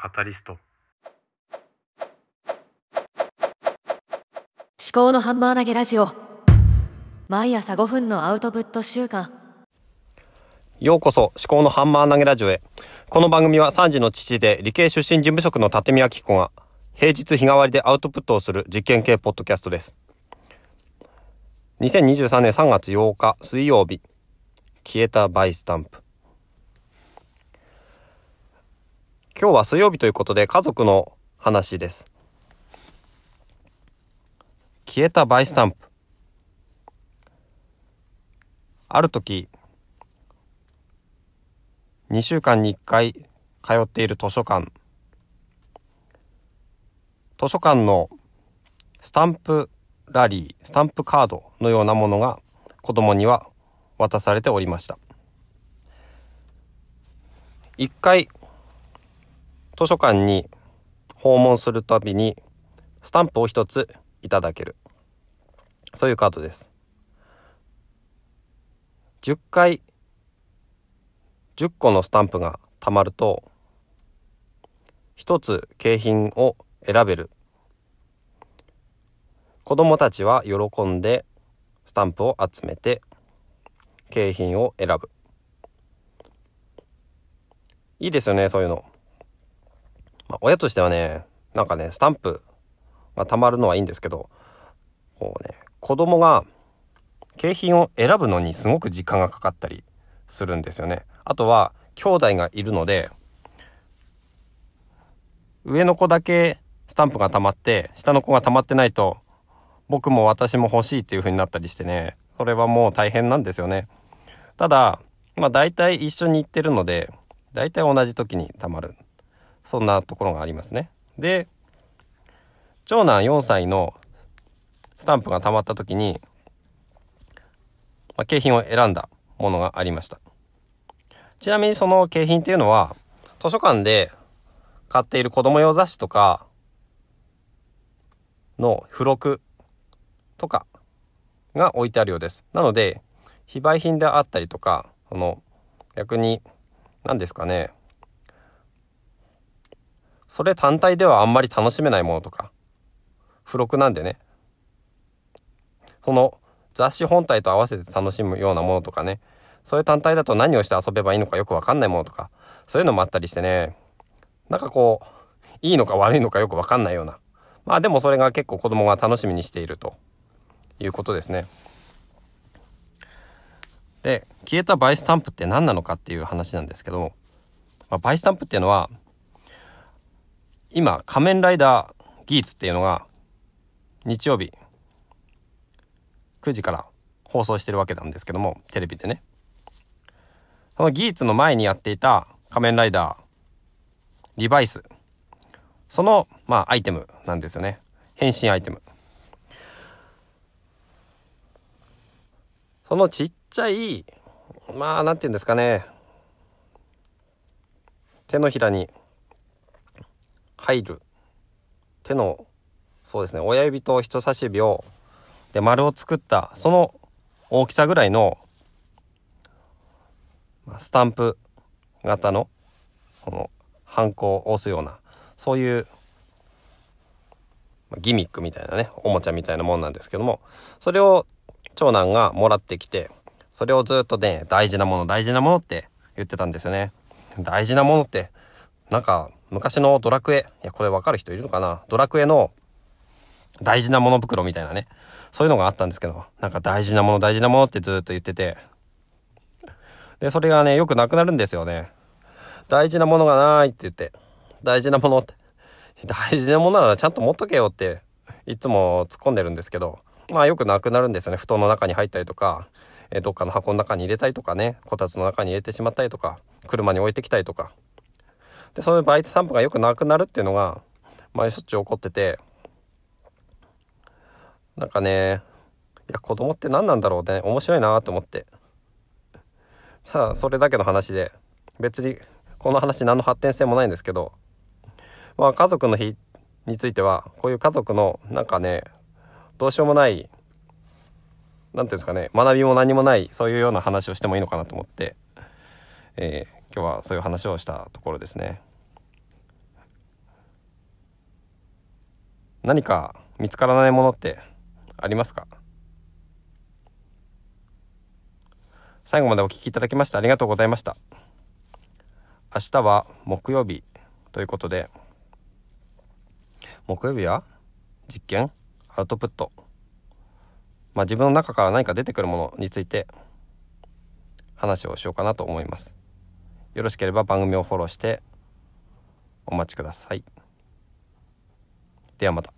カタリスト。思考のハンマー投げラジオ。毎朝5分のアウトプット週間。ようこそ思考のハンマー投げラジオへ。この番組は3時の父で理系出身事務職の立見明子が平日日替わりでアウトプットをする実験系ポッドキャストです。2023年3月8日水曜日消えたバイスタンプ今日は水曜日ということで家族の話です。消えたバイスタンプ。ある時、2週間に1回通っている図書館。図書館のスタンプラリー、スタンプカードのようなものが子供には渡されておりました。一回図書館に訪問するたびにスタンプを一ついただける。そういうカードです。10回10個のスタンプがたまると一つ景品を選べる。子供たちは喜んでスタンプを集めて景品を選ぶ。いいですよねそういうの。まあ、親としてはねなんかねスタンプがたまるのはいいんですけどこうね子供が景品を選ぶのにすごく時間がかかったりするんですよね。あとは兄弟がいるので上の子だけスタンプが溜まって下の子が溜まってないと僕も私も欲しいっていう風になったりしてねそれはもう大変なんですよね。ただまあ大体一緒に行ってるので大体同じ時に溜まる。そんなところがありますね。で、長男4歳のスタンプが溜まった時に、まあ、景品を選んだものがありました。ちなみにその景品っていうのは、図書館で買っている子供用雑誌とかの付録とかが置いてあるようです。なので、非売品であったりとか、その逆に何ですかね、それ単体ではあんまり楽しめないものとか。付録なんでね。その雑誌本体と合わせて楽しむようなものとかね。それ単体だと何をして遊べばいいのかよくわかんないものとか。そういうのもあったりしてね。なんかこういいのか悪いのかよくわかんないような。まあでもそれが結構子供が楽しみにしていると。いうことですね。で消えたバイスタンプって何なのかっていう話なんですけど、まあ、バイスタンプっていうのは今、仮面ライダーギーツっていうのが、日曜日、9時から放送してるわけなんですけども、テレビでね。そのギーツの前にやっていた仮面ライダー、リバイス。その、まあ、アイテムなんですよね。変身アイテム。そのちっちゃい、まあ、なんて言うんですかね。手のひらに入る手のそうですね親指と人差し指をで丸を作ったその大きさぐらいのスタンプ型のこのハンコを押すようなそういうギミックみたいなねおもちゃみたいなもんなんですけどもそれを長男がもらってきてそれをずっとね大事なもの大事なものって言ってたんですよね。大事なものってなんか昔のドラクエ、いや、これわかる人いるのかな？ドラクエの大事なもの袋みたいなね、そういうのがあったんですけど、なんか大事なもの大事なものってずっと言ってて、で、それがね、よくなくなるんですよね。大事なものがないって言って、大事なものって、大事なものならちゃんと持っとけよって、いつも突っ込んでるんですけど、まあよくなくなるんですよね。布団の中に入ったりとか、えどっかの箱の中に入れたりとかね、こたつの中に入れてしまったりとか、車に置いてきたりとか、で、そういうバイト散歩がよくなくなるっていうのが、前しょっちゅう起こってて、なんかね、いや、子供って何なんだろうね。面白いなと思って。ただ、それだけの話で、別に、この話何の発展性もないんですけど、まあ、家族の日については、こういう家族の、なんかね、どうしようもない、何ていうんですかね、学びも何もない、そういうような話をしてもいいのかなと思って、えー、今日はそういう話をしたところですね。何か見つからないものってありますか？最後までお聴きいただきましてありがとうございました。明日は木曜日ということで木曜日は実験？アウトプット。まあ自分の中から何か出てくるものについて話をしようかなと思います。よろしければ番組をフォローしてお待ちください。ではまた。